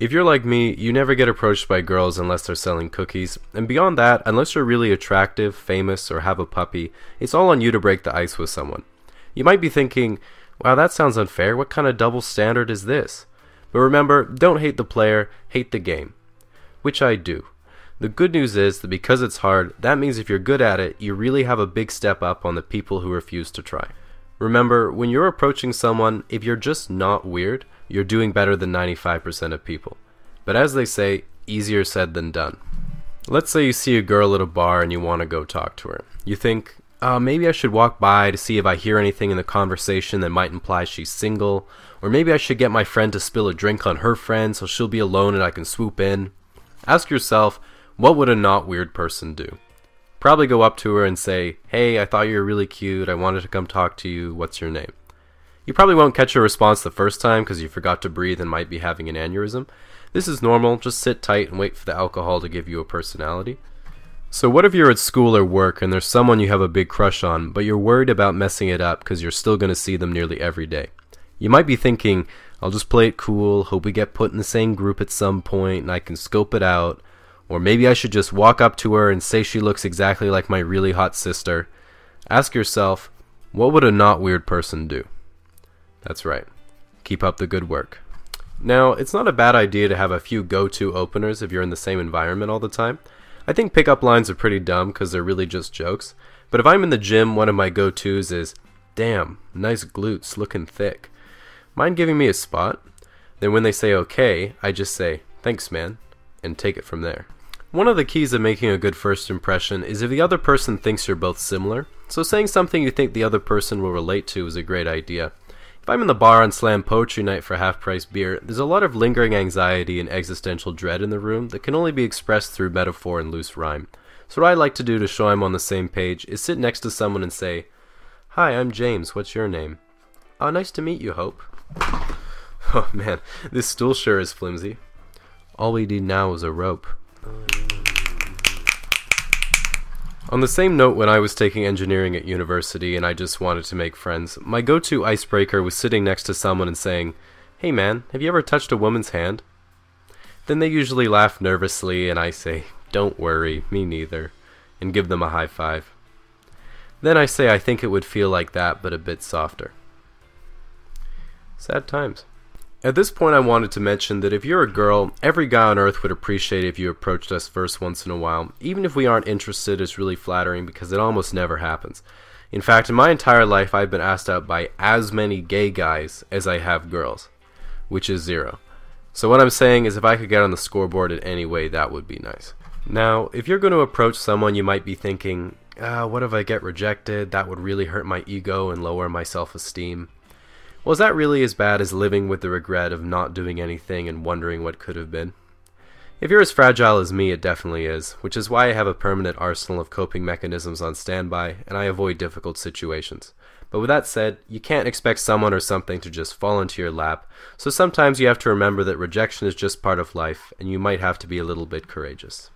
If you're like me, you never get approached by girls unless they're selling cookies, and beyond that, unless you're really attractive, famous, or have a puppy, it's all on you to break the ice with someone. You might be thinking, wow, that sounds unfair. What kind of double standard is this? But remember, don't hate the player, hate the game. Which I do. The good news is that because it's hard, that means if you're good at it, you really have a big step up on the people who refuse to try. Remember, when you're approaching someone, if you're just not weird, you're doing better than 95% of people. But as they say, easier said than done. Let's say you see a girl at a bar and you want to go talk to her. You think, uh, maybe I should walk by to see if I hear anything in the conversation that might imply she's single, or maybe I should get my friend to spill a drink on her friend so she'll be alone and I can swoop in. Ask yourself, what would a not weird person do? Probably go up to her and say, Hey, I thought you were really cute. I wanted to come talk to you. What's your name? You probably won't catch a response the first time because you forgot to breathe and might be having an aneurysm. This is normal, just sit tight and wait for the alcohol to give you a personality. So, what if you're at school or work and there's someone you have a big crush on, but you're worried about messing it up because you're still going to see them nearly every day? You might be thinking, I'll just play it cool, hope we get put in the same group at some point and I can scope it out. Or maybe I should just walk up to her and say she looks exactly like my really hot sister. Ask yourself, what would a not weird person do? That's right. Keep up the good work. Now, it's not a bad idea to have a few go to openers if you're in the same environment all the time. I think pickup lines are pretty dumb because they're really just jokes. But if I'm in the gym, one of my go tos is, Damn, nice glutes, looking thick. Mind giving me a spot? Then when they say okay, I just say, Thanks, man, and take it from there. One of the keys of making a good first impression is if the other person thinks you're both similar. So saying something you think the other person will relate to is a great idea. If I'm in the bar on slam poetry night for half price beer, there's a lot of lingering anxiety and existential dread in the room that can only be expressed through metaphor and loose rhyme. So, what I like to do to show I'm on the same page is sit next to someone and say, Hi, I'm James. What's your name? Oh, nice to meet you, Hope. Oh man, this stool sure is flimsy. All we need now is a rope. On the same note, when I was taking engineering at university and I just wanted to make friends, my go to icebreaker was sitting next to someone and saying, Hey man, have you ever touched a woman's hand? Then they usually laugh nervously and I say, Don't worry, me neither, and give them a high five. Then I say I think it would feel like that, but a bit softer. Sad times. At this point, I wanted to mention that if you're a girl, every guy on earth would appreciate if you approached us first once in a while. Even if we aren't interested, it's really flattering because it almost never happens. In fact, in my entire life, I've been asked out by as many gay guys as I have girls, which is zero. So, what I'm saying is, if I could get on the scoreboard in any way, that would be nice. Now, if you're going to approach someone, you might be thinking, ah, what if I get rejected? That would really hurt my ego and lower my self esteem. Was that really as bad as living with the regret of not doing anything and wondering what could have been? If you're as fragile as me, it definitely is, which is why I have a permanent arsenal of coping mechanisms on standby and I avoid difficult situations. But with that said, you can't expect someone or something to just fall into your lap, so sometimes you have to remember that rejection is just part of life and you might have to be a little bit courageous.